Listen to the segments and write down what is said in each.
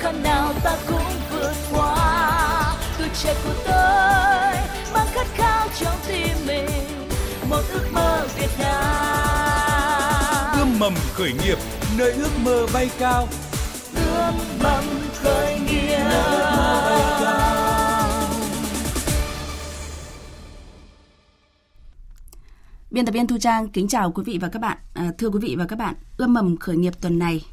khăn nào ta cũng vượt qua. Tuổi trẻ của tôi mang khát khao trong tim mình. Một ước mơ Việt Nam. Ươm mầm khởi nghiệp nơi ước mơ bay cao. Ươm mầm khởi nghiệp. Biên tập viên Thu Trang kính chào quý vị và các bạn. À, thưa quý vị và các bạn, ươm mầm khởi nghiệp tuần này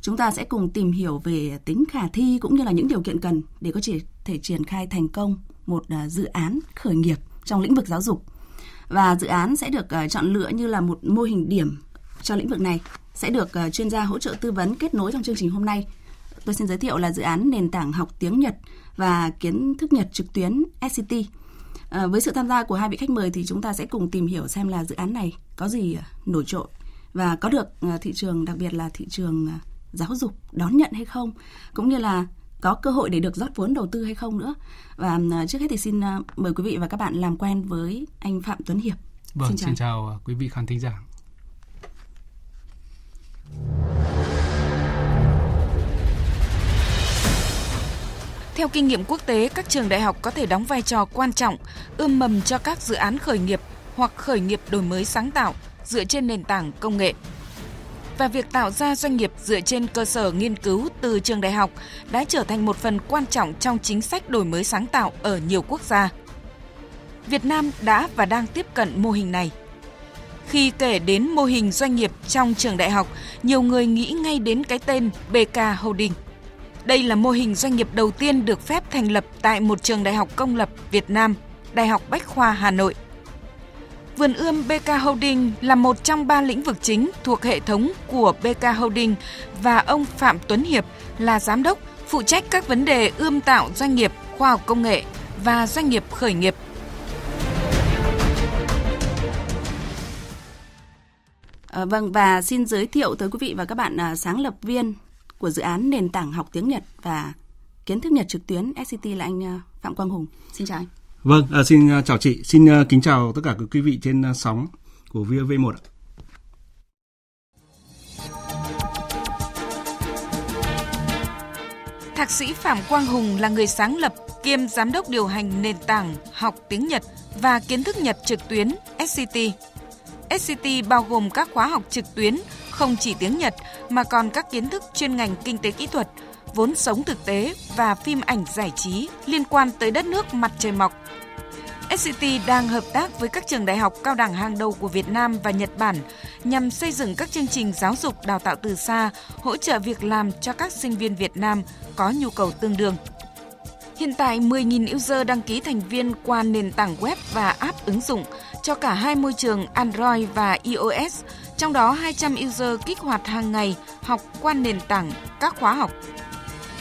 chúng ta sẽ cùng tìm hiểu về tính khả thi cũng như là những điều kiện cần để có thể triển khai thành công một à, dự án khởi nghiệp trong lĩnh vực giáo dục. Và dự án sẽ được à, chọn lựa như là một mô hình điểm cho lĩnh vực này sẽ được à, chuyên gia hỗ trợ tư vấn kết nối trong chương trình hôm nay. Tôi xin giới thiệu là dự án nền tảng học tiếng Nhật và kiến thức Nhật trực tuyến SCT À, với sự tham gia của hai vị khách mời thì chúng ta sẽ cùng tìm hiểu xem là dự án này có gì nổi trội và có được thị trường đặc biệt là thị trường giáo dục đón nhận hay không cũng như là có cơ hội để được rót vốn đầu tư hay không nữa và trước hết thì xin mời quý vị và các bạn làm quen với anh Phạm Tuấn Hiệp. Vâng, xin chào, xin chào quý vị khán thính giả. Theo kinh nghiệm quốc tế, các trường đại học có thể đóng vai trò quan trọng, ươm mầm cho các dự án khởi nghiệp hoặc khởi nghiệp đổi mới sáng tạo dựa trên nền tảng công nghệ. Và việc tạo ra doanh nghiệp dựa trên cơ sở nghiên cứu từ trường đại học đã trở thành một phần quan trọng trong chính sách đổi mới sáng tạo ở nhiều quốc gia. Việt Nam đã và đang tiếp cận mô hình này. Khi kể đến mô hình doanh nghiệp trong trường đại học, nhiều người nghĩ ngay đến cái tên BK Holding – đây là mô hình doanh nghiệp đầu tiên được phép thành lập tại một trường đại học công lập Việt Nam, Đại học Bách khoa Hà Nội. Vườn ươm BK Holding là một trong ba lĩnh vực chính thuộc hệ thống của BK Holding và ông Phạm Tuấn Hiệp là giám đốc phụ trách các vấn đề ươm tạo doanh nghiệp, khoa học công nghệ và doanh nghiệp khởi nghiệp. À, vâng và xin giới thiệu tới quý vị và các bạn à, sáng lập viên của dự án nền tảng học tiếng Nhật và kiến thức Nhật trực tuyến SCT là anh à, Phạm Quang Hùng. Xin chào anh. Vâng, à, xin à, chào chị, xin à, kính chào tất cả các quý vị trên à, sóng của VOV1 ạ. Thạc sĩ Phạm Quang Hùng là người sáng lập kiêm giám đốc điều hành nền tảng học tiếng Nhật và kiến thức Nhật trực tuyến SCT. SCT bao gồm các khóa học trực tuyến không chỉ tiếng Nhật mà còn các kiến thức chuyên ngành kinh tế kỹ thuật, vốn sống thực tế và phim ảnh giải trí liên quan tới đất nước mặt trời mọc. SCT đang hợp tác với các trường đại học cao đẳng hàng đầu của Việt Nam và Nhật Bản nhằm xây dựng các chương trình giáo dục đào tạo từ xa, hỗ trợ việc làm cho các sinh viên Việt Nam có nhu cầu tương đương. Hiện tại 10.000 user đăng ký thành viên qua nền tảng web và app ứng dụng cho cả hai môi trường Android và iOS trong đó 200 user kích hoạt hàng ngày học qua nền tảng các khóa học.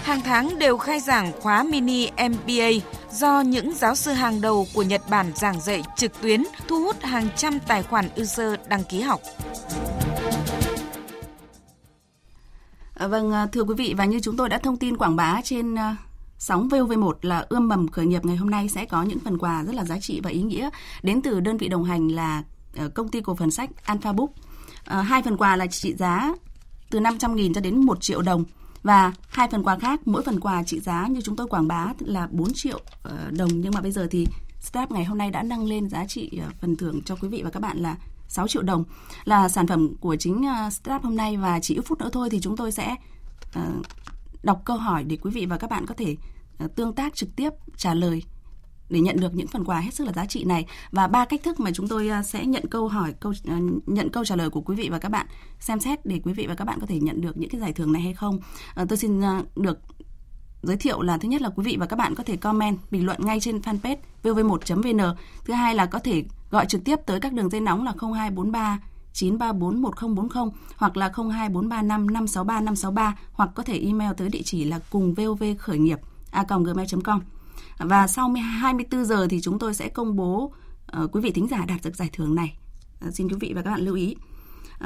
Hàng tháng đều khai giảng khóa mini MBA do những giáo sư hàng đầu của Nhật Bản giảng dạy trực tuyến thu hút hàng trăm tài khoản user đăng ký học. À, vâng, à, thưa quý vị và như chúng tôi đã thông tin quảng bá trên à, sóng VOV1 là ươm mầm khởi nghiệp ngày hôm nay sẽ có những phần quà rất là giá trị và ý nghĩa đến từ đơn vị đồng hành là à, công ty cổ phần sách Alpha Book À, hai phần quà là trị giá từ 500.000 cho đến 1 triệu đồng và hai phần quà khác mỗi phần quà trị giá như chúng tôi quảng bá là 4 triệu ờ, đồng. Nhưng mà bây giờ thì Step ngày hôm nay đã nâng lên giá trị ờ, phần thưởng cho quý vị và các bạn là 6 triệu đồng. Là sản phẩm của chính ờ, uh, Step hôm nay. Và chỉ ít phút nữa thôi thì chúng tôi sẽ đọc câu hỏi để quý vị và các bạn có thể tương tác trực tiếp trả lời để nhận được những phần quà hết sức là giá trị này. Và ba cách thức mà chúng tôi à, sẽ nhận câu hỏi câu à, nhận câu trả lời của quý vị và các bạn xem xét để quý vị và các bạn có thể nhận được những cái giải thưởng này hay không. À, tôi xin à, được giới thiệu là thứ nhất là quý vị và các bạn có thể comment bình luận ngay trên fanpage vv1.vn thứ hai là có thể gọi trực tiếp tới các đường dây nóng là 0243 934 1040 hoặc là 02435 563 563 hoặc có thể email tới địa chỉ là cùng vov khởi nghiệp a gmail.com và sau 24 giờ thì chúng tôi sẽ công bố uh, quý vị thính giả đạt được giải thưởng này. Uh, xin quý vị và các bạn lưu ý.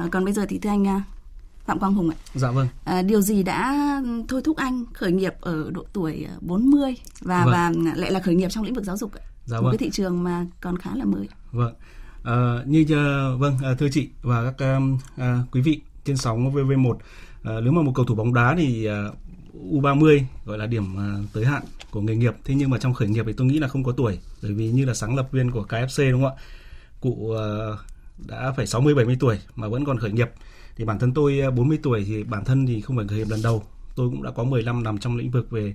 Uh, còn bây giờ thì thưa anh uh, Phạm Quang Hùng ạ. Dạ vâng. À, điều gì đã thôi thúc anh khởi nghiệp ở độ tuổi 40 và vâng. và lại là khởi nghiệp trong lĩnh vực giáo dục ạ? Dạ Một vâng. cái thị trường mà còn khá là mới. Vâng. À, như uh, vâng thưa chị và các uh, quý vị trên sóng VV1 uh, nếu mà một cầu thủ bóng đá thì uh, U30 gọi là điểm à, tới hạn của nghề nghiệp. Thế nhưng mà trong khởi nghiệp thì tôi nghĩ là không có tuổi, bởi vì như là sáng lập viên của KFC đúng không ạ? Cụ à, đã phải 60 70 tuổi mà vẫn còn khởi nghiệp. Thì bản thân tôi à, 40 tuổi thì bản thân thì không phải khởi nghiệp lần đầu tôi cũng đã có 15 năm trong lĩnh vực về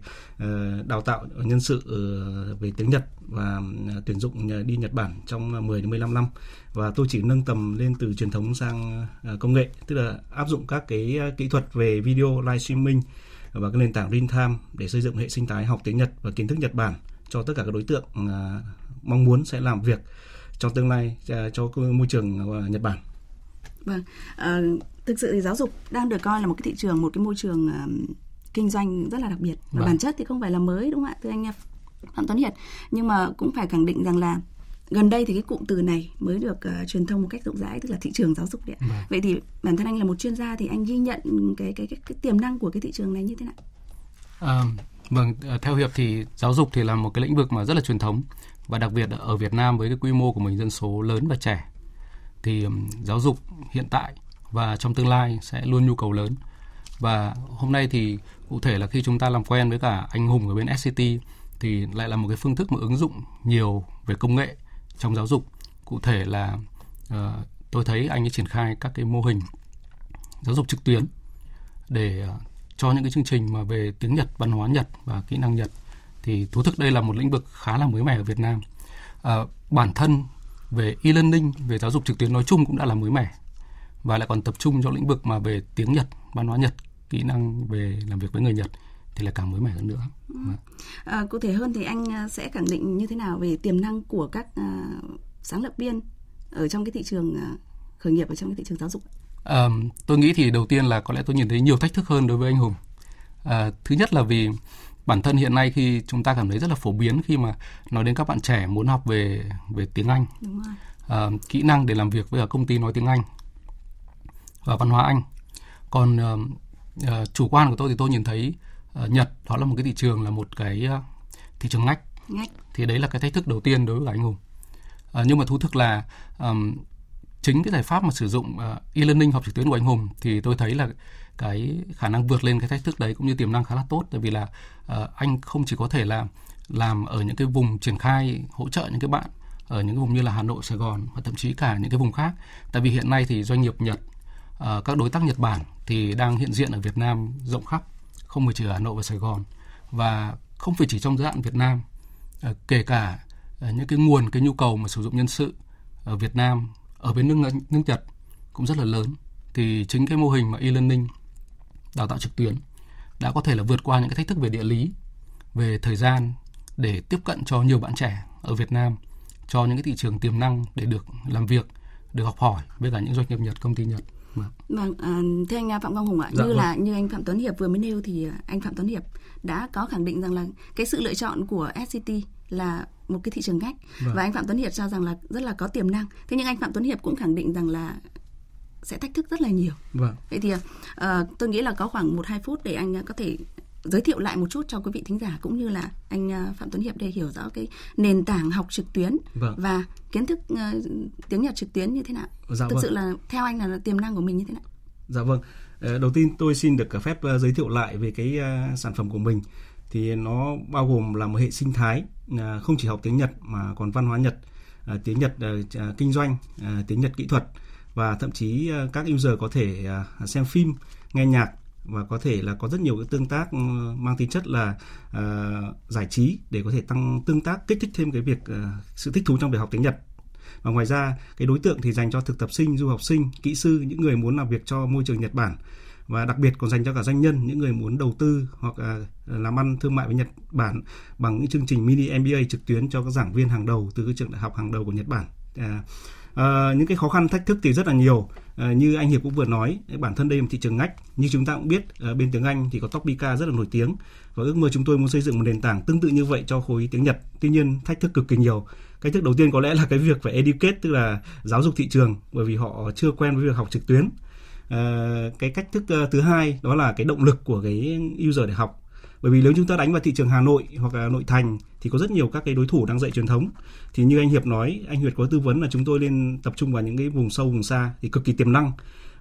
đào tạo nhân sự ờ, về tiếng Nhật và tuyển dụng đi Nhật Bản trong 10 đến 15 năm và tôi chỉ nâng tầm lên từ truyền thống sang công nghệ, tức là áp dụng các cái kỹ thuật về video live streaming và cái nền tảng real time để xây dựng hệ sinh thái học tiếng Nhật và kiến thức Nhật Bản cho tất cả các đối tượng mong muốn sẽ làm việc trong tương lai cho môi trường Nhật Bản. Vâng, à, thực sự thì giáo dục đang được coi là một cái thị trường một cái môi trường kinh doanh rất là đặc biệt và vâng. bản chất thì không phải là mới đúng không ạ thưa anh Phạm Tuấn Hiệt nhưng mà cũng phải khẳng định rằng là gần đây thì cái cụm từ này mới được uh, truyền thông một cách rộng rãi tức là thị trường giáo dục đấy. Vâng. Vậy thì bản thân anh là một chuyên gia thì anh ghi nhận cái cái cái, cái tiềm năng của cái thị trường này như thế nào? À, vâng, ờ, theo hiệp thì giáo dục thì là một cái lĩnh vực mà rất là truyền thống và đặc biệt ở Việt Nam với cái quy mô của mình dân số lớn và trẻ thì um, giáo dục hiện tại và trong tương lai sẽ luôn nhu cầu lớn. Và hôm nay thì cụ thể là khi chúng ta làm quen với cả anh Hùng ở bên SCT thì lại là một cái phương thức mà ứng dụng nhiều về công nghệ trong giáo dục. Cụ thể là uh, tôi thấy anh ấy triển khai các cái mô hình giáo dục trực tuyến để uh, cho những cái chương trình mà về tiếng Nhật, văn hóa Nhật và kỹ năng Nhật thì thú thực đây là một lĩnh vực khá là mới mẻ ở Việt Nam. Uh, bản thân về e-learning, về giáo dục trực tuyến nói chung cũng đã là mới mẻ và lại còn tập trung cho lĩnh vực mà về tiếng Nhật, văn hóa Nhật, kỹ năng về làm việc với người Nhật thì lại càng mới mẻ hơn nữa. Ừ. À, cụ thể hơn thì anh à, sẽ khẳng định như thế nào về tiềm năng của các uh, sáng lập viên ở trong cái thị trường uh, khởi nghiệp ở trong cái thị trường giáo dục? À, tôi nghĩ thì đầu tiên là có lẽ tôi nhìn thấy nhiều thách thức hơn đối với anh Hùng. À, thứ nhất là vì bản thân hiện nay khi chúng ta cảm thấy rất là phổ biến khi mà nói đến các bạn trẻ muốn học về về tiếng Anh, Đúng rồi. À, kỹ năng để làm việc với cả công ty nói tiếng Anh và văn hóa Anh. Còn uh, chủ quan của tôi thì tôi nhìn thấy Nhật đó là một cái thị trường là một cái uh, thị trường ngách. ngách. Thì đấy là cái thách thức đầu tiên đối với anh Hùng. Uh, nhưng mà thú thực là um, chính cái giải pháp mà sử dụng uh, e-learning học trực tuyến của anh Hùng thì tôi thấy là cái khả năng vượt lên cái thách thức đấy cũng như tiềm năng khá là tốt tại vì là uh, anh không chỉ có thể là làm ở những cái vùng triển khai hỗ trợ những cái bạn ở những cái vùng như là Hà Nội, Sài Gòn và thậm chí cả những cái vùng khác. Tại vì hiện nay thì doanh nghiệp Nhật uh, các đối tác Nhật Bản thì đang hiện diện ở Việt Nam rộng khắp, không phải chỉ ở Hà Nội và Sài Gòn và không phải chỉ trong giới hạn Việt Nam, ờ, kể cả ờ, những cái nguồn cái nhu cầu mà sử dụng nhân sự ở Việt Nam ở bên nước nước Nhật cũng rất là lớn. Thì chính cái mô hình mà e-learning đào tạo trực tuyến đã có thể là vượt qua những cái thách thức về địa lý, về thời gian để tiếp cận cho nhiều bạn trẻ ở Việt Nam cho những cái thị trường tiềm năng để được làm việc, được học hỏi với cả những doanh nghiệp Nhật, công ty Nhật. Vâng, à, thưa anh Phạm Quang Hùng ạ, dạ, như vâng. là như anh Phạm Tuấn Hiệp vừa mới nêu thì anh Phạm Tuấn Hiệp đã có khẳng định rằng là cái sự lựa chọn của SCT là một cái thị trường ngách vâng. và anh Phạm Tuấn Hiệp cho rằng là rất là có tiềm năng. Thế nhưng anh Phạm Tuấn Hiệp cũng khẳng định rằng là sẽ thách thức rất là nhiều. Vâng. Vậy thì uh, tôi nghĩ là có khoảng một hai phút để anh có thể giới thiệu lại một chút cho quý vị thính giả cũng như là anh ờ, Phạm Tuấn Hiệp để hiểu rõ cái nền tảng học trực tuyến vâng. và kiến thức uh, tiếng Nhật trực tuyến như thế nào. Dạ Thực vâng. sự là theo anh là, là tiềm năng của mình như thế nào? Dạ vâng. Đầu tiên tôi xin được phép giới thiệu lại về cái sản phẩm của mình thì nó bao gồm là một hệ sinh thái không chỉ học tiếng Nhật mà còn văn hóa Nhật, tiếng Nhật kinh doanh, tiếng Nhật kỹ thuật và thậm chí các user có thể xem phim, nghe nhạc và có thể là có rất nhiều cái tương tác ừ, mang tính chất là uh, giải trí để có thể tăng tương tác kích thích thêm cái việc uh, sự thích thú trong việc học tiếng Nhật. Và ngoài ra cái đối tượng thì dành cho thực tập sinh du học sinh kỹ sư những người muốn làm việc cho môi trường Nhật Bản. Và đặc biệt còn dành cho cả doanh nhân những người muốn đầu tư hoặc uh, làm ăn thương mại với Nhật Bản bằng những chương trình mini MBA trực tuyến cho các giảng viên hàng đầu từ các trường đại học hàng đầu của Nhật Bản. Uh, À, những cái khó khăn thách thức thì rất là nhiều. Ờ, như anh hiệp cũng vừa nói bản thân đây là một thị trường ngách. Như chúng ta cũng biết ờ, bên tiếng anh thì có Topica rất là nổi tiếng. Và ước mơ chúng tôi muốn xây dựng một nền tảng tương tự như vậy cho khối tiếng nhật. Tuy nhiên thách thức cực kỳ nhiều. Cái thức đầu tiên có lẽ là cái việc phải educate tức là giáo dục thị trường bởi vì họ chưa quen với việc học trực tuyến. À, cái cách thức thứ hai đó là cái động lực của cái user để học bởi vì nếu chúng ta đánh vào thị trường Hà Nội hoặc là nội thành thì có rất nhiều các cái đối thủ đang dạy truyền thống. Thì như anh Hiệp nói anh huyệt có tư vấn là chúng tôi nên tập trung vào những cái vùng sâu vùng xa thì cực kỳ tiềm năng.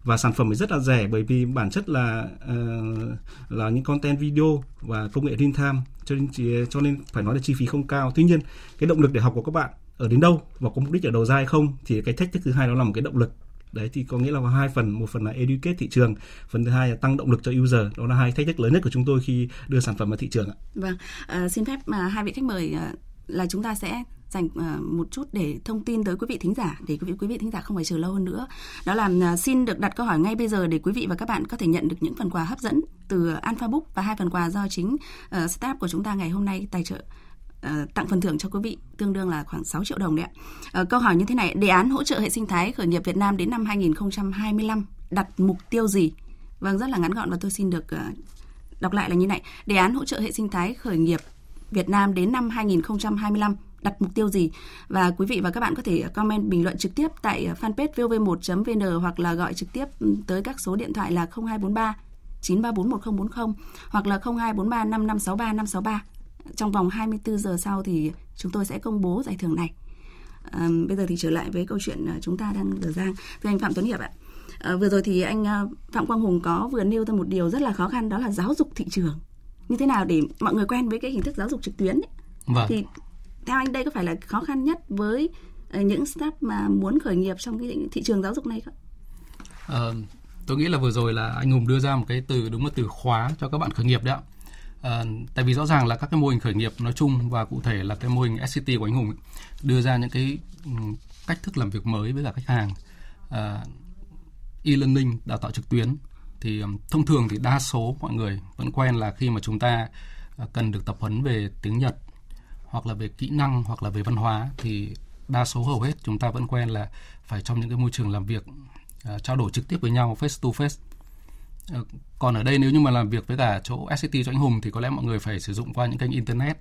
Và sản phẩm thì rất là rẻ bởi vì bản chất là uh, là những content video và công nghệ real time. Cho nên cho nên phải nói là chi phí không cao. Tuy nhiên cái động lực để học của các bạn ở đến đâu và có mục đích ở đầu ra hay không thì cái thách thức thứ hai đó là một cái động lực đấy thì có nghĩa là có hai phần một phần là educate thị trường phần thứ hai là tăng động lực cho user. Đó là hai thách thức lớn nhất của chúng tôi khi đưa sản phẩm vào thị trường ạ. Vâng à, xin phép mà hai vị khách mời ờ, là chúng ta sẽ dành một chút để thông tin tới quý vị thính giả để quý vị quý vị thính giả không phải chờ lâu hơn nữa. Đó là xin được đặt câu hỏi ngay bây giờ để quý vị và các bạn có thể nhận được những phần quà hấp dẫn từ Alphabook và hai phần quà do chính uh, staff của chúng ta ngày hôm nay tài trợ. À, tặng phần thưởng cho quý vị tương đương là khoảng 6 triệu đồng đấy ạ. Ờ, câu hỏi như thế này, đề án hỗ trợ hệ sinh thái khởi nghiệp Việt Nam đến năm 2025 đặt mục tiêu gì? Vâng, rất là ngắn gọn và tôi xin được ờ, đọc lại là như này. Đề án hỗ trợ hệ sinh thái khởi nghiệp Việt Nam đến năm 2025 đặt mục tiêu gì và quý vị và các bạn có thể comment bình luận trực tiếp tại fanpage vov1.vn hoặc là gọi trực tiếp tới các số điện thoại là 0243 934 1040 hoặc là 0243 5563 563. Trong vòng 24 giờ sau thì chúng tôi sẽ công bố giải thưởng này. À, bây giờ thì trở lại với câu chuyện à, chúng ta đang dở dang. Thưa anh Phạm Tuấn Hiệp ạ, à, vừa rồi thì anh à, Phạm Quang Hùng có vừa nêu ra một điều rất là khó khăn đó là giáo dục thị trường. Như thế nào để mọi người quen với cái hình thức giáo dục trực tuyến ấy. Vâng. Thì theo anh đây có phải là khó khăn nhất với ờ, những startup mà muốn khởi nghiệp trong cái thị trường giáo dục này không? À, tôi nghĩ là vừa rồi là anh Hùng đưa ra một cái từ đúng là từ khóa cho các bạn khởi nghiệp đấy ạ. À, tại vì rõ ràng là các cái mô hình khởi nghiệp nói chung và cụ thể là cái mô hình SCT của anh Hùng ấy, đưa ra những cái ừ, cách thức làm việc mới với cả khách hàng. À, e-learning đào tạo trực tuyến thì thông thường thì đa số mọi người vẫn quen là khi mà chúng ta ờ, cần được tập huấn về tiếng Nhật hoặc là về kỹ năng hoặc là về văn hóa thì đa số hầu hết chúng ta vẫn quen là phải trong những cái môi trường làm việc uh, trao đổi trực tiếp với nhau face to face Ờ, còn ở đây nếu như mà làm việc với cả chỗ SCT cho anh Hùng thì có lẽ mọi người phải sử dụng qua những kênh internet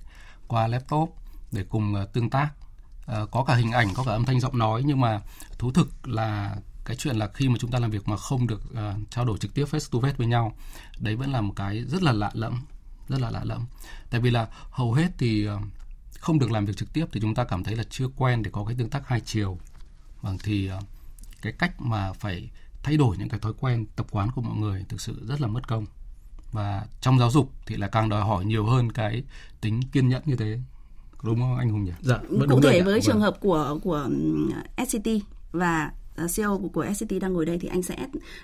qua laptop để cùng ờ, tương tác. Ờ, có cả hình ảnh có cả âm thanh giọng nói nhưng mà thú thực là cái chuyện là khi mà chúng ta làm việc mà không được uh, trao đổi trực tiếp face to face với nhau đấy vẫn là một cái rất là lạ lẫm rất là lạ lẫm. Tại vì là hầu hết thì uh, không được làm việc trực tiếp thì chúng ta cảm thấy là chưa quen để có cái tương tác hai chiều. Vâng thì cái cách mà phải thay đổi những cái thói quen tập quán của mọi người thực sự rất là mất công và trong giáo dục thì là càng đòi hỏi nhiều hơn cái tính kiên nhẫn như thế đúng không anh hùng nhỉ? Dạ, cụ thể với vâng. trường hợp của của SCT và CEO của, của SCT đang ngồi đây thì anh sẽ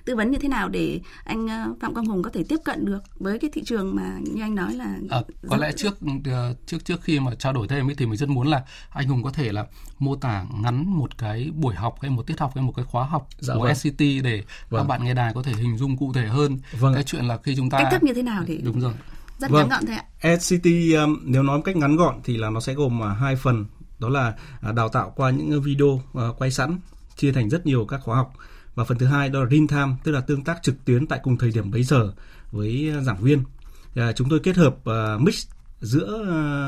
tư vấn như thế nào để anh ờ, Phạm Quang Hùng có thể tiếp cận được với cái thị trường mà như anh nói là à, có lẽ trước ờ, trước trước khi mà trao đổi thêm ấy thì mình rất muốn là anh Hùng có thể là mô tả ngắn một cái buổi học hay một tiết học hay một cái khóa học dạ, của vâng. SCT để vâng. các bạn nghe đài có thể hình dung cụ thể hơn vâng. cái chuyện là khi chúng ta cách thức như thế nào thì đúng rồi rất vâng. ngắn gọn thôi ạ. SCT um, nếu nói một cách ngắn gọn thì là nó sẽ gồm uh, hai phần đó là uh, đào tạo qua những video uh, quay sẵn chia thành rất nhiều các khóa học. Và phần thứ hai đó là real time tức là tương tác trực tuyến tại cùng thời điểm bấy giờ với ờ, giảng viên. À, chúng tôi kết hợp uh, mix giữa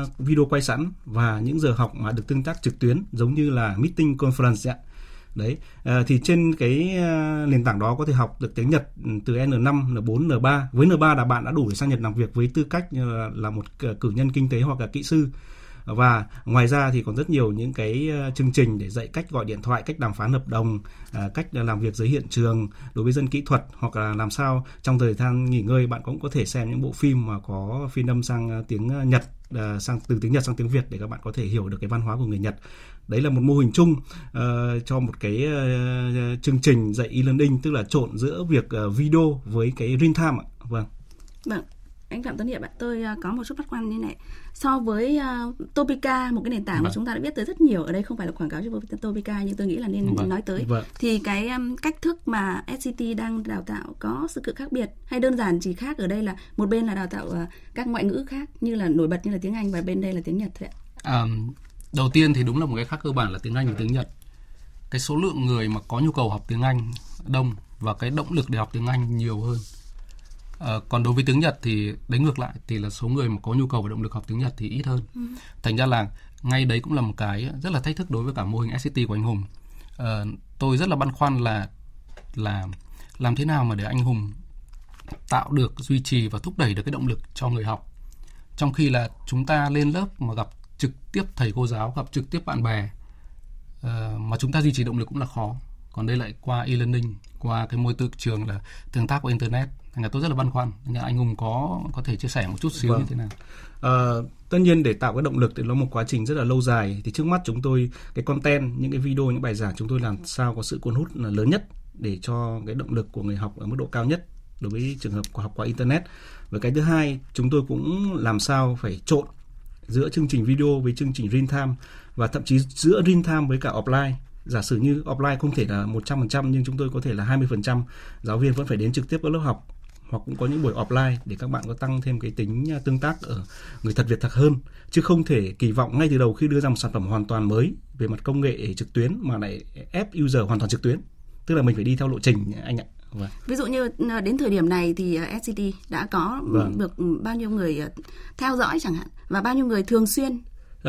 uh, video quay sẵn và những giờ học mà được tương tác trực tuyến giống như là meeting conference ạ. Đấy à, thì trên cái uh, nền tảng đó có thể học được tiếng Nhật ừ, từ N5, N4, N3 với N3 là bạn đã đủ để sang Nhật làm việc với tư cách như là, là một cử nhân kinh tế hoặc là kỹ sư và ngoài ra thì còn rất nhiều những cái ờ, chương trình để dạy cách gọi điện thoại cách đàm phán hợp đồng ờ, cách làm việc dưới hiện trường đối với dân kỹ thuật hoặc là làm sao trong thời gian nghỉ ngơi bạn cũng có thể xem những bộ phim mà có phiên âm sang ờ, tiếng Nhật sang từ tiếng Nhật sang tiếng Việt để các bạn có thể hiểu được cái văn hóa của người Nhật. Đấy là một mô hình chung uh, cho một cái uh, chương trình dạy e-learning tức là trộn giữa việc uh, video với cái real time ạ. Vâng. Vâng anh Phạm Tuấn Hiệp ạ, tôi uh, có một chút băn khoăn như này. So với uh, Topica, một cái nền tảng vâng. mà chúng ta đã biết tới rất nhiều, ở đây không phải là quảng cáo cho Topica nhưng tôi nghĩ là nên vâng. nói tới. Vâng. Thì cái um, cách thức mà SCT đang đào tạo có sự khác biệt hay đơn giản chỉ khác ở đây là một bên là đào tạo uh, các ngoại ngữ khác như là nổi bật như là tiếng Anh và bên đây là tiếng Nhật thôi ạ. À, đầu tiên thì đúng là một cái khác cơ bản là tiếng Anh và tiếng Nhật. Cái số lượng người mà có nhu cầu học tiếng Anh đông và cái động lực để học tiếng Anh nhiều hơn À, còn đối với tiếng Nhật thì đấy ngược lại thì là số người mà có nhu cầu và động lực học tiếng Nhật thì ít hơn. Ừ. Thành ra là ngay đấy cũng là một cái rất là thách thức đối với cả mô hình SCT của anh Hùng. À, tôi rất là băn khoăn là là làm thế nào mà để anh Hùng tạo được duy trì và thúc đẩy được cái động lực cho người học. Trong khi là chúng ta lên lớp mà gặp trực tiếp thầy cô giáo, gặp trực tiếp bạn bè uh, mà chúng ta duy trì động lực cũng là khó còn đây lại qua e-learning qua cái môi trường là tương tác qua internet thành ra tôi rất là băn khoăn. Nên anh Hùng có có thể chia sẻ một chút xíu Vâng. như thế nào? Ờ, tất nhiên để tạo cái động lực thì nó một quá trình rất là lâu dài. Thì trước mắt chúng tôi cái content những cái video những bài giảng chúng tôi làm sao có sự cuốn hút là lớn nhất để cho cái động lực của người học ở mức độ cao nhất đối với trường hợp học qua internet. Và cái thứ hai chúng tôi cũng làm sao phải trộn giữa chương trình video với chương trình real time và thậm chí giữa real time với cả offline. Giả sử như offline không thể là 100% nhưng chúng tôi có thể là 20% giáo viên vẫn phải đến trực tiếp các lớp học hoặc cũng có những buổi offline để các bạn có tăng thêm cái tính à, tương tác ở người thật việc thật hơn chứ không thể kỳ vọng ngay từ đầu khi đưa ra một sản phẩm hoàn toàn mới về mặt công nghệ trực tuyến mà lại ép user hoàn toàn trực tuyến tức là mình phải đi theo lộ trình anh ạ vâng. Ví dụ như ờ, đến thời điểm này thì ờ, SCT đã có Vâng. được bao nhiêu người theo dõi chẳng hạn và bao nhiêu người thường xuyên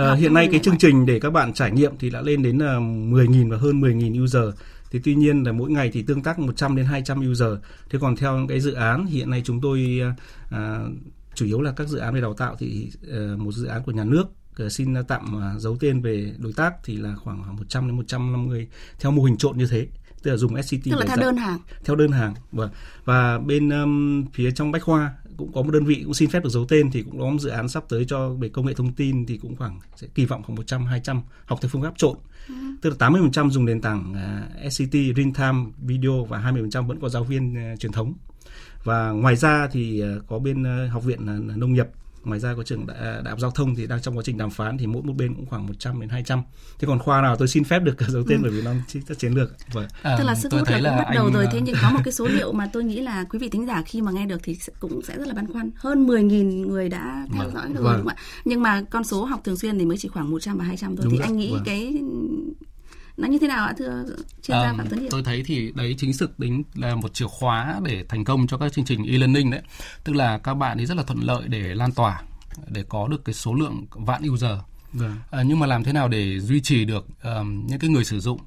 học hiện nay cái chương trình để các bạn trải nghiệm thì đã lên đến là 10.000 và hơn 10.000 user. Thì tuy nhiên là mỗi ngày thì tương tác 100 đến 200 user. Thế còn theo cái dự án hiện nay chúng tôi à, chủ yếu là các dự án về đào tạo thì ờ, một dự án của nhà nước ờ, xin tạm à, giấu tên về đối tác thì là khoảng 100 đến 150 theo mô hình trộn như thế. Tức là dùng SCT tức là theo đơn hàng. theo đơn hàng vâng và bên um, phía trong bách khoa cũng có một đơn vị cũng xin phép được giấu tên thì cũng có một dự án sắp tới cho về công nghệ thông tin thì cũng khoảng sẽ kỳ vọng khoảng 100 200 học theo phương pháp trộn. Tức là 80% dùng nền tảng uh, SCT real time video và 20% vẫn có giáo viên uh, truyền thống. Và ngoài ra thì uh, có bên uh, học viện uh, nông nghiệp ngoài ra có trường đại, đại học giao thông thì đang trong quá trình đàm phán thì mỗi một bên cũng khoảng 100 đến 200 thế còn khoa nào tôi xin phép được giấu tên bởi vì nó sách chiến lược. Vâng. À, Tức là sức tôi hút là thấy cũng bắt đầu anh, rồi à, thế nhưng có một cái số liệu mà tôi nghĩ là quý vị thính giả khi mà nghe được thì cũng sẽ rất là băn khoăn. Hơn 10.000 người đã theo Vâng, dõi rồi vâng. đúng không ạ? Nhưng mà con số học thường xuyên thì mới chỉ khoảng 100 và 200 thôi. Đúng thì rồi, anh nghĩ vâng. cái nó như thế nào ạ thưa chuyên gia Ờ, Phạm Tuấn Hiệp? tôi thấy thì đấy chính thực tính là một chìa khóa để thành công cho các chương trình e-learning đấy. Tức là các bạn ấy rất là thuận lợi để lan tỏa để có được cái số lượng vạn user. Vâng. À, nhưng mà làm thế nào để duy trì được ờm, những cái người sử dụng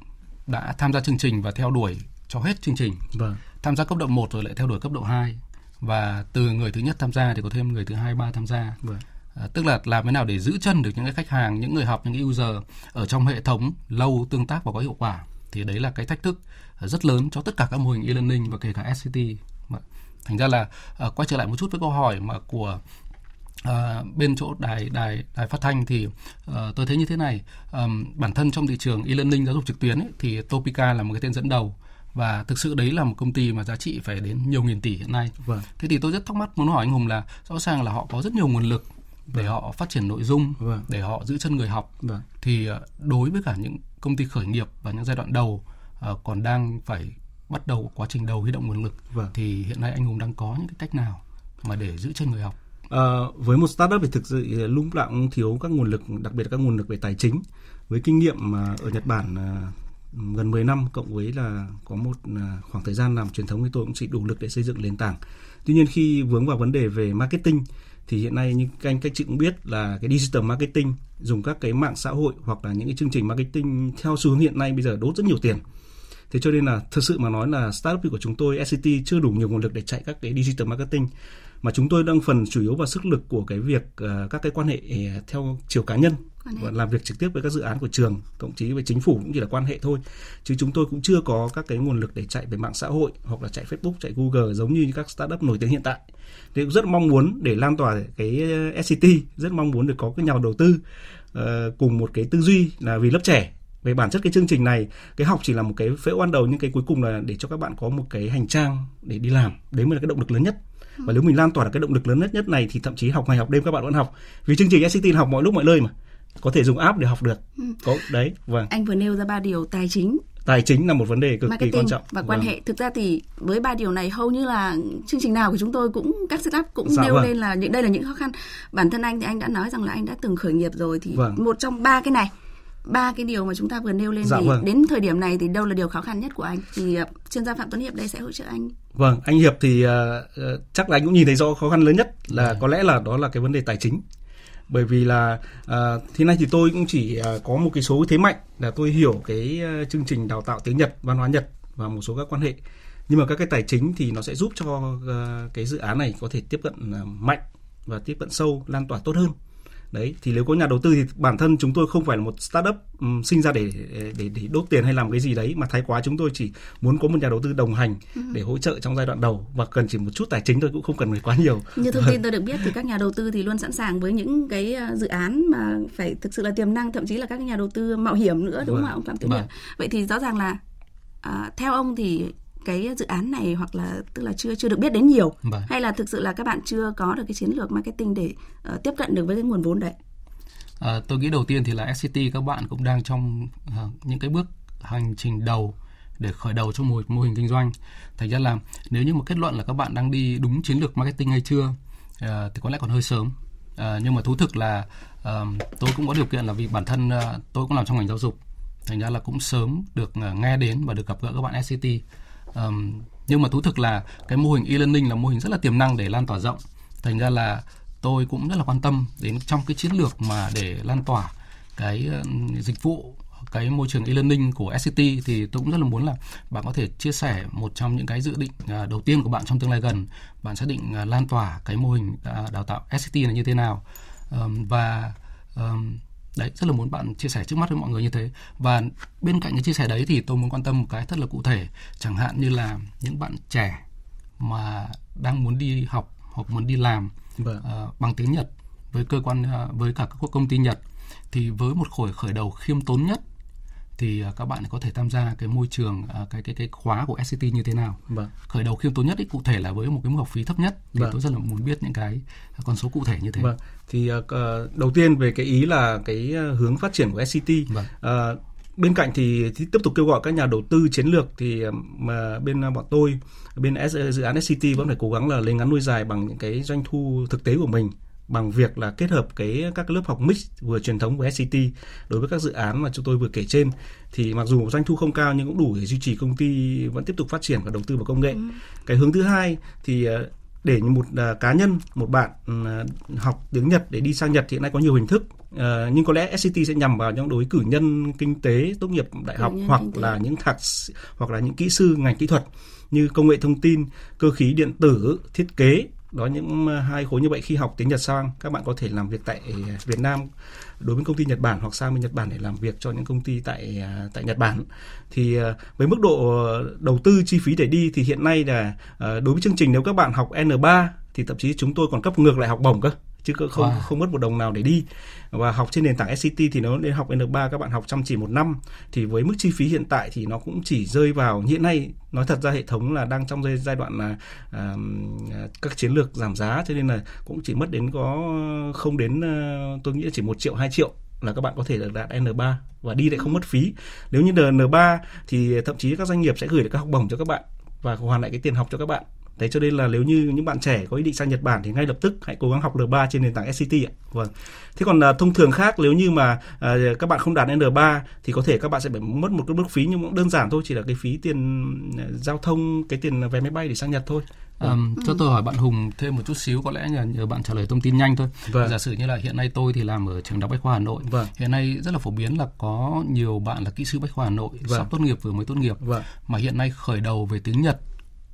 đã tham gia chương trình và theo đuổi cho hết chương trình? Vâng. Tham gia cấp độ 1 rồi lại theo đuổi cấp độ 2 và từ người thứ nhất tham gia thì có thêm người thứ hai ba tham gia. Vâng À, tức là làm thế nào để giữ chân được những cái khách hàng, những người học, những cái user ở trong hệ thống lâu tương tác và có hiệu quả? Thì đấy là cái thách thức à, rất lớn cho tất cả các mô hình e-learning và kể cả SCT. Thành ra là à, quay trở lại một chút với câu hỏi mà của à, bên chỗ đài đài đài phát thanh thì à, tôi thấy như thế này. Ờm, bản thân trong thị trường e-learning giáo dục trực tuyến ấy, thì Topica là một cái tên dẫn đầu và thực sự đấy là một công ty mà giá trị phải đến nhiều nghìn tỷ hiện nay. Vâng. Thế thì tôi rất thắc mắc muốn hỏi anh Hùng là rõ ràng là họ có rất nhiều nguồn lực để họ phát triển nội dung, Vâng. để họ giữ chân người học. vâng Thì ờ, đối với cả những công ty khởi nghiệp và những giai đoạn đầu ờ, còn đang phải bắt đầu quá trình đầu huy động nguồn lực Vâng. thì hiện nay anh Hùng đang có những cái cách nào mà để giữ chân người học? Ờ, với một startup thì thực sự lúc nào cũng thiếu các nguồn lực, đặc biệt là các nguồn lực về tài chính. Với kinh nghiệm mà ở Nhật Bản à, gần 10 năm cộng với là có một à, khoảng thời gian làm truyền thống thì tôi cũng chỉ đủ lực để xây dựng nền tảng. Tuy nhiên khi vướng vào vấn đề về marketing thì hiện nay như các anh, các chị cũng biết là cái digital marketing dùng các cái mạng xã hội hoặc là những cái chương trình marketing theo xu hướng hiện nay bây giờ đốt rất nhiều tiền. Thế cho nên là thực sự mà nói là startup của chúng tôi SCT chưa đủ nhiều nguồn lực để chạy các cái digital marketing mà chúng tôi đang phần chủ yếu vào sức lực của cái việc ờ, các cái quan hệ ờ, theo chiều cá nhân và làm việc trực tiếp với các dự án của trường thậm chí với chính phủ cũng chỉ là quan hệ thôi. Chứ chúng tôi cũng chưa có các cái nguồn lực để chạy về mạng xã hội hoặc là chạy Facebook chạy Google giống như các startup nổi tiếng hiện tại. Thì cũng rất mong muốn để lan tỏa cái ờ, SCT rất mong muốn được có cái nhà đầu tư ờ, cùng một cái tư duy là vì lớp trẻ. Về bản chất cái chương trình này cái học chỉ là một cái phễu ban đầu nhưng cái cuối cùng là để cho các bạn có một cái hành trang để đi làm. Đấy mới là cái động lực lớn nhất và nếu mình lan tỏa được cái động lực lớn nhất nhất này thì thậm chí học ngày học đêm các bạn vẫn học. Vì chương trình SCT học mọi lúc mọi nơi mà. Có thể dùng app để học được. Có đấy vâng. Anh vừa nêu ra ba điều tài chính. Tài chính là một vấn đề cực kỳ marketing quan trọng. và quan Vâng. hệ. Thực ra thì với ba điều này hầu như là chương trình nào của chúng tôi cũng các setup cũng Dạ nêu vâng. lên là những đây là những khó khăn. Bản thân anh thì anh đã nói rằng là anh đã từng khởi nghiệp rồi thì Vâng. một trong ba cái này ba cái điều mà chúng ta vừa nêu lên Dạ thì vâng. đến thời điểm này thì đâu là điều khó khăn nhất của anh thì uh, chuyên gia phạm tuấn hiệp đây sẽ hỗ trợ anh Vâng, anh Hiệp thì ờ, ờ, chắc là anh cũng nhìn thấy rõ khó khăn lớn nhất là có lẽ là đó là cái vấn đề tài chính. Bởi vì là ờ, thế này thì tôi cũng chỉ ờ, có một cái số thế mạnh là tôi hiểu cái ờ, chương trình đào tạo tiếng Nhật, văn hóa Nhật và một số các quan hệ. Nhưng mà các cái tài chính thì nó sẽ giúp cho ờ, cái dự án này có thể tiếp cận ờ, mạnh và tiếp cận sâu, lan tỏa tốt hơn. Đấy thì nếu có nhà đầu tư thì bản thân chúng tôi không phải là một startup um, sinh ra để, để để đốt tiền hay làm cái gì đấy mà thái quá chúng tôi chỉ muốn có một nhà đầu tư đồng hành ừ. để hỗ trợ trong giai đoạn đầu và cần chỉ một chút tài chính thôi cũng không cần phải quá nhiều như thông tin tôi được biết thì các nhà đầu tư thì luôn sẵn sàng với những cái ờ, dự án mà phải thực sự là tiềm năng thậm chí là các nhà đầu tư mạo hiểm nữa đúng không ạ ông phạm tiến vâng. vậy thì rõ ràng là à, theo ông thì cái dự án này hoặc là tức là chưa chưa được biết đến nhiều. Vâng. hay là thực sự là các bạn chưa có được cái chiến lược marketing để uh, tiếp cận được với cái nguồn vốn đấy? À, tôi nghĩ đầu tiên thì là SCT các bạn cũng đang trong uh, những cái bước hành trình đầu để khởi đầu cho một mô hình kinh doanh. Thành ra là nếu như một kết luận là các bạn đang đi đúng chiến lược marketing hay chưa uh, thì có lẽ còn hơi sớm. Uh, nhưng mà thú thực là uh, tôi cũng có điều kiện là vì bản thân uh, tôi cũng làm trong ngành giáo dục. Thành ra là cũng sớm được uh, nghe đến và được gặp gỡ các bạn SCT um, nhưng mà thú thực là cái mô hình e-learning là mô hình rất là tiềm năng để lan tỏa rộng. Thành ra là tôi cũng rất là quan tâm đến trong cái chiến lược mà để lan tỏa cái dịch vụ cái môi trường e-learning của SCT thì tôi cũng rất là muốn là bạn có thể chia sẻ một trong những cái dự định à, đầu tiên của bạn trong tương lai gần. Bạn xác định à, lan tỏa cái mô hình à, đào tạo SCT là như thế nào. Um, và um, đấy rất là muốn bạn chia sẻ trước mắt với mọi người như thế và bên cạnh cái chia sẻ đấy thì tôi muốn quan tâm một cái rất là cụ thể chẳng hạn như là những bạn trẻ mà đang muốn đi học hoặc muốn đi làm vâng. uh, bằng tiếng Nhật với cơ quan uh, với cả các công ty Nhật thì với một khởi khởi đầu khiêm tốn nhất thì uh, các bạn có thể tham gia cái môi trường uh, cái cái cái khóa của SCT như thế nào. Vâng. Khởi đầu khiêm tốn nhất ý, cụ thể là với một cái mức học phí thấp nhất thì vâng. tôi rất là muốn biết những cái con số cụ thể như thế. Vâng. Thì uh, đầu tiên về cái ý là cái hướng phát triển của SCT vâng. uh, bên cạnh thì, thì tiếp tục kêu gọi các nhà đầu tư chiến lược thì mà bên bọn tôi bên S, dự án SCT vẫn phải cố gắng là lấy ngắn nuôi dài bằng những cái doanh thu thực tế của mình bằng việc là kết hợp cái các lớp học mix vừa truyền thống của SCT đối với các dự án mà chúng tôi vừa kể trên thì mặc dù doanh thu không cao nhưng cũng đủ để duy trì công ty vẫn tiếp tục phát triển và đầu tư vào công nghệ. Ừ. Cái hướng thứ hai thì ờ, để một uh, cá nhân một bạn uh, học tiếng Nhật để đi sang Nhật thì hiện nay có nhiều hình thức uh, nhưng có lẽ SCT sẽ nhằm vào những đối cử nhân kinh tế tốt nghiệp đại học hoặc là những thạc hoặc là những kỹ sư ngành kỹ thuật như công nghệ thông tin, cơ khí điện tử, thiết kế đó những ờ, hai khối như vậy khi học tiếng Nhật sang, các bạn có thể làm việc tại ờ, Việt Nam đối với công ty Nhật Bản hoặc sang bên Nhật Bản để làm việc cho những công ty tại ờ, tại Nhật Bản. Thì với mức độ đầu tư chi phí để đi thì hiện nay là đối với chương trình nếu các bạn học N3 thì thậm chí chúng tôi còn cấp ngược lại học bổng cơ chứ không wow. không mất một đồng nào để đi và học trên nền tảng SCT thì nó lên học N3 các bạn học chăm chỉ một năm thì với mức chi phí hiện tại thì nó cũng chỉ rơi vào hiện nay nói thật ra hệ thống là đang trong giai đoạn là à, các chiến lược giảm giá cho nên là cũng chỉ mất đến có không đến tôi nghĩ chỉ một triệu hai triệu là các bạn có thể được đạt N3 và đi lại không mất phí. Nếu như N3 thì thậm chí các doanh nghiệp sẽ gửi được các học bổng cho các bạn và hoàn lại cái tiền học cho các bạn Thế cho nên là nếu như những bạn trẻ có ý định sang Nhật Bản thì ngay lập tức hãy cố gắng học N3 trên nền tảng SCT ạ. Vâng. Thế còn uh, thông thường khác nếu như mà uh, các bạn không đạt N3 thì có thể các bạn sẽ phải mất một cái mức phí nhưng cũng đơn giản thôi, chỉ là cái phí tiền uh, giao thông, cái tiền vé máy bay để sang Nhật thôi. Um, cho tôi hỏi bạn Hùng thêm một chút xíu có lẽ nhờ, nhờ bạn trả lời thông tin nhanh thôi. Vâng. Giả sử như là hiện nay tôi thì làm ở trường đại học Bách khoa Hà Nội. Vâng. Hiện nay rất là phổ biến là có nhiều bạn là kỹ sư Bách khoa Hà Nội vâng. sắp tốt nghiệp vừa mới tốt nghiệp vâng. mà hiện nay khởi đầu về tiếng Nhật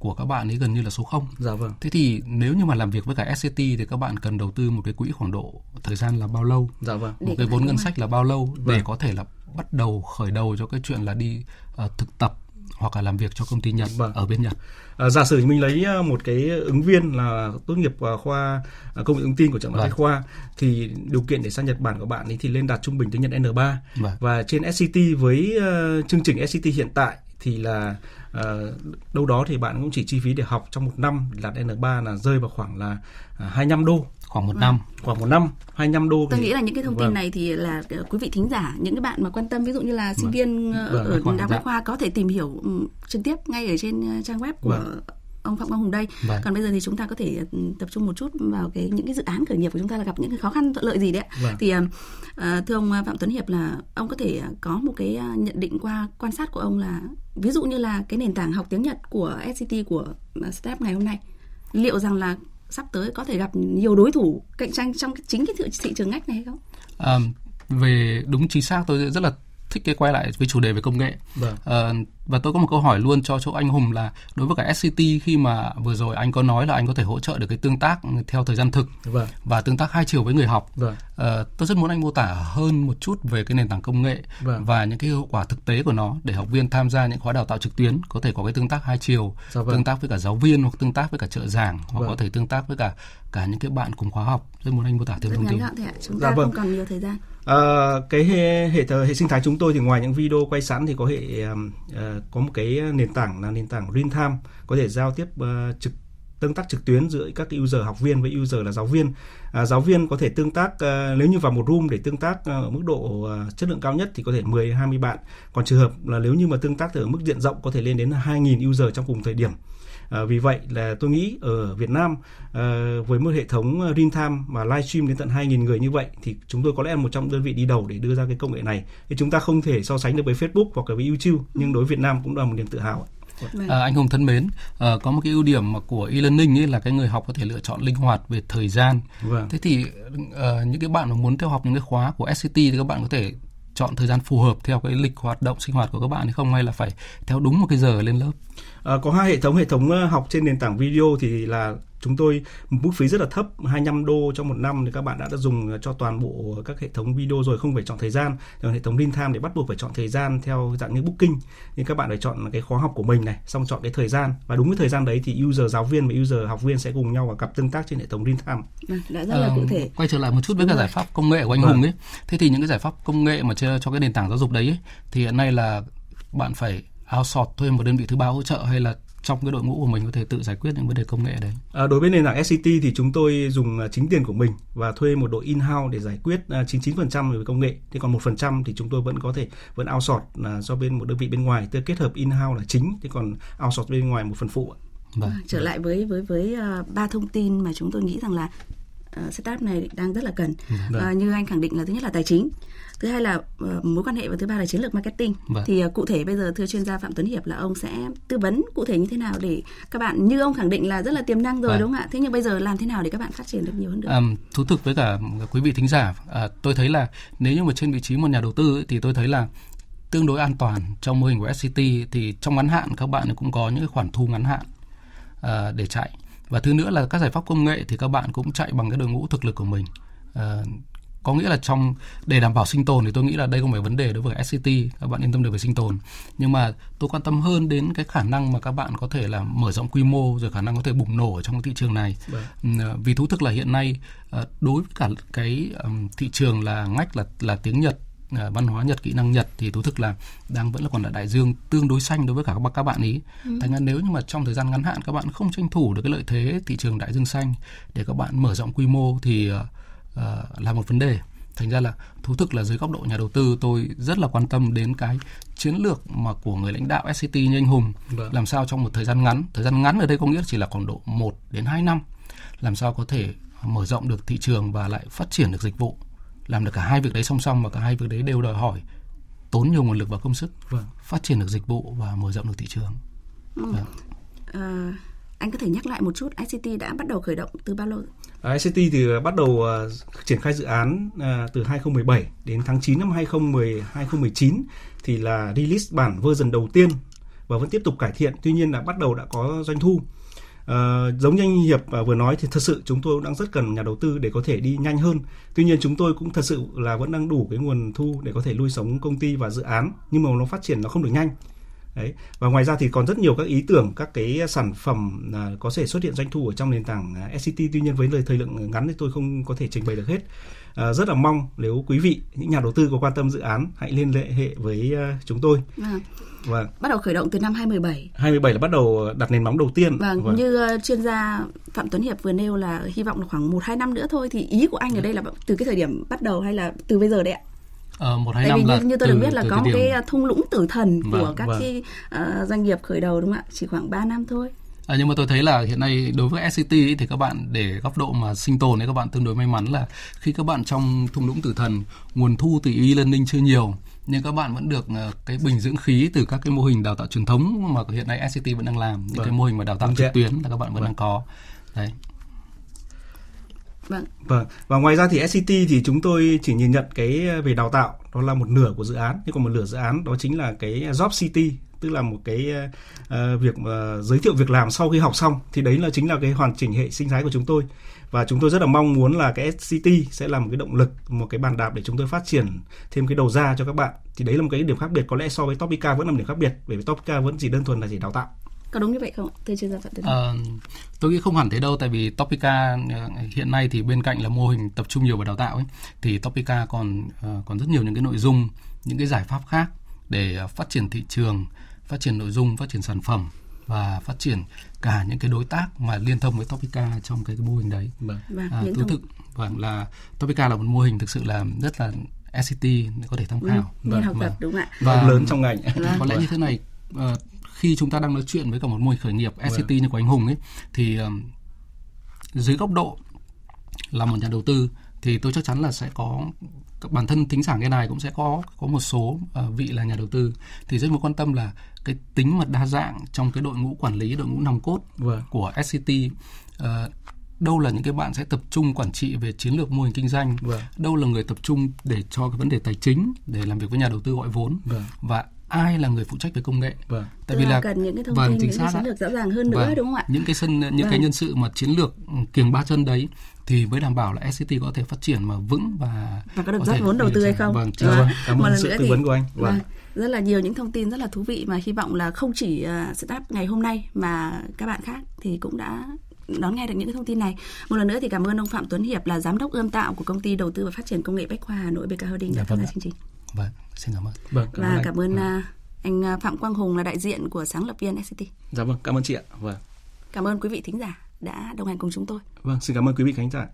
của các bạn ấy gần như là số 0. Dạ vâng. Thế thì nếu như mà làm việc với cả SCT thì các bạn cần đầu tư một cái quỹ khoảng độ thời gian là bao lâu? Dạ vâng. Một cái vốn ngân sách là bao lâu vâng. để có thể là bắt đầu khởi đầu cho cái chuyện là đi uh, thực tập hoặc là làm việc cho công ty Nhật vâng. ở bên Nhật. À, giả sử mình lấy ờ, một cái ứng viên là tốt nghiệp vào khoa ờ, công nghệ thông tin của trường đại vâng. khoa thì điều kiện để sang Nhật Bản của bạn ấy thì lên đạt trung bình tiếng Nhật N3 vâng. và trên SCT với uh, chương trình SCT hiện tại thì là uh, đâu đó thì bạn cũng chỉ chi phí để học trong một năm là N3 là rơi vào khoảng là uh, à, 25 đô khoảng một năm khoảng một năm 25 đô tôi thì... nghĩ là những cái thông tin vâng. này thì là ờ, quý vị thính giả những cái bạn mà quan tâm ví dụ như là sinh vâng. viên vâng. ở đại học dạ. khoa có thể tìm hiểu um, trực tiếp ngay ở trên trang web của vâng ông Phạm Quang Hùng đây. Vâng. Còn bây giờ thì chúng ta có thể ừ, tập trung một chút vào cái những cái dự án khởi nghiệp của chúng ta là gặp những cái khó khăn thuận lợi gì đấy. Vâng. Thì uh, thưa ông Phạm Tuấn Hiệp là ông có thể có một cái nhận định qua quan sát của ông là ví dụ như là cái nền tảng học tiếng Nhật của SCT của Step ngày hôm nay liệu rằng là sắp tới có thể gặp nhiều đối thủ cạnh tranh trong chính cái thị, thị trường ngách này hay không? À, về đúng chính xác tôi rất là thích cái quay lại với chủ đề về công nghệ. Vâng. À, và tôi có một câu hỏi luôn cho chỗ anh Hùng là đối với cả SCT khi mà vừa rồi anh có nói là anh có thể hỗ trợ được cái tương tác theo thời gian thực vâng. và tương tác hai chiều với người học. Vâng. Ờ, tôi rất muốn anh mô tả hơn một chút về cái nền tảng công nghệ Vâng. và những cái hiệu quả thực tế của nó để học viên tham gia những khóa đào tạo trực tuyến có thể có cái tương tác hai chiều, Dạ vâng. tương tác với cả giáo viên hoặc tương tác với cả trợ giảng hoặc Vâng. có thể tương tác với cả cả những cái bạn cùng khóa học. Rất muốn anh mô tả thêm rất thông tin. gọn thôi ạ chúng Dạ ta vâng. không còn nhiều thời gian À, cái hệ, hệ hệ sinh thái chúng tôi thì ngoài những video quay sẵn thì có hệ uh, có một cái nền tảng là nền tảng real time có thể giao tiếp uh, trực tương tác trực tuyến giữa các user học viên với user là giáo viên. À, giáo viên có thể tương tác ờ, nếu như vào một room để tương tác ờ, ở mức độ ờ, chất lượng cao nhất thì có thể 10 20 bạn. Còn trường hợp là nếu như mà tương tác ở mức diện rộng có thể lên đến 2.000 user trong cùng thời điểm. À, vì vậy là tôi nghĩ ở Việt Nam ờ, với một hệ thống real time và livestream đến tận 2.000 người như vậy thì chúng tôi có lẽ là một trong đơn vị đi đầu để đưa ra cái công nghệ này. Thì chúng ta không thể so sánh được với Facebook hoặc là với YouTube nhưng đối với Việt Nam cũng là một niềm tự hào. Vâng. À, anh Hùng thân mến, à, có một cái ưu điểm mà của e-learning ấy là cái người học có thể lựa chọn linh hoạt về thời gian. Vâng. Thế thì ờ, những cái bạn mà muốn theo học những cái khóa của SCT thì các bạn có thể chọn thời gian phù hợp theo cái lịch hoạt động sinh hoạt của các bạn hay không hay là phải theo đúng một cái giờ lên lớp? À, có hai hệ thống hệ thống ờ, học trên nền tảng video thì là chúng tôi một mức phí rất là thấp 25 đô trong một năm thì các bạn đã, đã dùng cho toàn bộ các hệ thống video rồi không phải chọn thời gian. Còn hệ thống real time thì bắt buộc phải chọn thời gian theo dạng như booking. Thì các bạn phải chọn cái khóa học của mình này xong chọn cái thời gian. Và đúng cái thời gian đấy thì user giáo viên và user học viên sẽ cùng nhau và gặp tương tác trên hệ thống real time. Vâng, đã rất là Ờ, cụ thể. Quay trở lại một chút với cả giải pháp công nghệ của anh Vâng. Hùng ấy. Thế thì những cái giải pháp công nghệ mà cho, cho cái nền tảng giáo dục đấy ấy, thì hiện nay là bạn phải outsource thuê một đơn vị thứ ba hỗ trợ hay là trong cái đội ngũ của mình có thể tự giải quyết những vấn đề công nghệ đấy? À, đối với nền tảng SCT thì chúng tôi dùng à, chính tiền của mình và thuê một đội in-house để giải quyết à, 99% về công nghệ. Thế còn 1% thì chúng tôi vẫn có thể vẫn outsource là do bên một đơn vị bên ngoài, tức kết hợp in-house là chính, thế còn outsource bên ngoài một phần phụ. ạ. Vâng. trở lại với với với ờ, ba thông tin mà chúng tôi nghĩ rằng là ờ, setup này đang rất là cần Vâng. Ờ, như anh khẳng định là thứ nhất là tài chính thứ hai là ờ, mối quan hệ và thứ ba là chiến lược marketing Vâng. thì ờ, cụ thể bây giờ thưa chuyên gia phạm tuấn hiệp là ông sẽ tư vấn cụ thể như thế nào để các bạn như ông khẳng định là rất là tiềm năng rồi Vâng. đúng không ạ thế nhưng bây giờ làm thế nào để các bạn phát triển được nhiều hơn nữa À, thú thực với cả quý vị thính giả, à, tôi thấy là nếu như mà trên vị trí một nhà đầu tư ấy, thì tôi thấy là tương đối an toàn trong mô hình của SCT thì trong ngắn hạn các bạn cũng có những khoản thu ngắn hạn à, để chạy và thứ nữa là các giải pháp công nghệ thì các bạn cũng chạy bằng cái đội ngũ thực lực của mình. À, có nghĩa là trong để đảm bảo sinh tồn thì tôi nghĩ là đây không phải vấn đề đối với SCT các bạn yên tâm được về sinh tồn. Nhưng mà tôi quan tâm hơn đến cái khả năng mà các bạn có thể là mở rộng quy mô rồi khả năng có thể bùng nổ ở trong cái thị trường này. Vâng. Ừ, vì thú thực là hiện nay ờ, đối với cả cái thị trường là ngách là là tiếng Nhật ờ, văn hóa Nhật kỹ năng Nhật thì thú thực là đang vẫn là còn là đại dương tương đối xanh đối với cả các bạn các bạn ý. Thành ra nếu như mà trong thời gian ngắn hạn các bạn không tranh thủ được cái lợi thế thị trường đại dương xanh để các bạn mở rộng quy mô thì ờ, là một vấn đề. Thành ra là thú thực là dưới góc độ nhà đầu tư tôi rất là quan tâm đến cái chiến lược mà của người lãnh đạo SCT như anh Hùng. Vâng. làm sao trong một thời gian ngắn thời gian ngắn ở đây có nghĩa chỉ là khoảng độ 1 đến 2 năm làm sao có thể mở rộng được thị trường và lại phát triển được dịch vụ làm được cả hai việc đấy song song và cả hai việc đấy đều đòi hỏi tốn nhiều nguồn lực và công sức Vâng. phát triển được dịch vụ và mở rộng được thị trường Vâng. Ờ, anh có thể nhắc lại một chút ICT đã bắt đầu khởi động từ bao lâu À, ICT thì bắt đầu à, triển khai dự án à, từ 2017 đến tháng 9 năm 2010 2019 thì là release bản version đầu tiên và vẫn tiếp tục cải thiện. Tuy nhiên là bắt đầu đã có doanh thu. Ờ, giống như anh Hiệp à, vừa nói thì thật sự chúng tôi cũng đang rất cần nhà đầu tư để có thể đi nhanh hơn. Tuy nhiên chúng tôi cũng thật sự là vẫn đang đủ cái nguồn thu để có thể nuôi sống công ty và dự án nhưng mà nó phát triển nó không được nhanh. Đấy. Và ngoài ra thì còn rất nhiều các ý tưởng, các cái sản phẩm à, có thể xuất hiện doanh thu ở trong nền tảng à, SCT. Tuy nhiên với lời thời lượng ngắn thì tôi không có thể trình bày được hết. À, rất là mong nếu quý vị, những nhà đầu tư có quan tâm dự án, hãy liên hệ với à, chúng tôi. Vâng. Và bắt đầu khởi động từ năm 2017 27 là bắt đầu đặt nền móng đầu tiên. Vâng, như ờ, chuyên gia Phạm Tuấn Hiệp vừa nêu là hy vọng là khoảng 1 2 năm nữa thôi thì ý của anh ở đây là từ cái thời điểm bắt đầu hay là từ bây giờ đấy ạ? Ờ, một hai Tại năm vì là như, như tôi từ, được biết là có một điểm- cái thung lũng tử thần của Vâng, các vâng. cái ờ, doanh nghiệp khởi đầu đúng không ạ? Chỉ khoảng 3 năm thôi. À, nhưng mà tôi thấy là hiện nay đối với SCT ý, thì các bạn để góc độ mà sinh tồn thì các bạn tương đối may mắn là khi các bạn trong thung lũng tử thần nguồn thu từ e-learning chưa nhiều nhưng các bạn vẫn được ờ, cái bình dưỡng khí từ các cái mô hình đào tạo truyền thống mà hiện nay SCT vẫn đang làm những Vâng. cái mô hình mà đào tạo Đúng trực tuyến là các bạn vẫn Vâng. đang có đấy Vâng. Vâng. Và ngoài ra thì SCT thì chúng tôi chỉ nhìn nhận cái về đào tạo đó là một nửa của dự án, nhưng còn một nửa dự án đó chính là cái Job City tức là một cái uh, việc uh, giới thiệu việc làm sau khi học xong thì đấy là chính là cái hoàn chỉnh hệ sinh thái của chúng tôi và chúng tôi rất là mong muốn là cái SCT sẽ là một cái động lực một cái bàn đạp để chúng tôi phát triển thêm cái đầu ra cho các bạn thì đấy là một cái điểm khác biệt có lẽ so với Topica vẫn là một điểm khác biệt bởi vì Topica vẫn chỉ đơn thuần là chỉ đào tạo có đúng như vậy không thưa chuyên gia phạm à, tôi nghĩ không hẳn thế đâu tại vì Topica ờ, hiện nay thì bên cạnh là mô hình tập trung nhiều vào đào tạo ấy thì Topica còn uh, còn rất nhiều những cái nội dung những cái giải pháp khác để phát triển thị trường phát triển nội dung phát triển sản phẩm và phát triển cả những cái đối tác mà liên thông với Topica trong cái, cái mô hình đấy. Vâng. vâng à, tôi thực vâng là Topica là một mô hình thực sự là rất là SCT có thể tham khảo. Ừ, nên học tập đúng không ạ? Và lớn trong ngành. Vâng. Có lẽ như thế này uh, khi chúng ta đang nói chuyện với cả một mô hình khởi nghiệp SCT vâng. như của anh Hùng ấy thì um, dưới góc độ là một nhà đầu tư thì tôi chắc chắn là sẽ có bản thân thính giảng cái này cũng sẽ có có một số uh, vị là nhà đầu tư thì rất muốn quan tâm là cái tính mà đa dạng trong cái đội ngũ quản lý đội ngũ nòng cốt vâng. của SCT uh, đâu là những cái bạn sẽ tập trung quản trị về chiến lược mô hình kinh doanh vâng. đâu là người tập trung để cho cái vấn đề tài chính để làm việc với nhà đầu tư gọi vốn vâng. và ai là người phụ trách về công nghệ vâng. tại Tức vì là, là cần những cái thông vâng, tin những cái chiến lược rõ ràng hơn nữa vâng. đúng không ạ những cái sân những vâng. cái nhân sự mà chiến lược ừ, kiềng ba chân đấy thì mới đảm bảo là SCT có thể phát triển mà vững và và có được rót vốn đầu tư hay không vâng, vâng. vâng. cảm ơn sự tư vấn của anh vâng. vâng rất là nhiều những thông tin rất là thú vị mà hy vọng là không chỉ uh, startup ngày hôm nay mà các bạn khác thì cũng đã đón nghe được những cái thông tin này. Một lần nữa thì cảm ơn ông Phạm Tuấn Hiệp là giám đốc ươm tạo của công ty đầu tư và phát triển công nghệ Bách Khoa Hà Nội BK Holding đã tham gia chương trình. Vâng, xin cảm ơn. Vâng, cảm và ơn cảm ơn vâng. anh à, Phạm Quang Hùng là đại diện của sáng lập viên SCT. Dạ vâng, cảm ơn chị ạ. Vâng. Cảm ơn quý vị thính giả đã đồng hành cùng chúng tôi. Vâng, xin cảm ơn quý vị khán giả.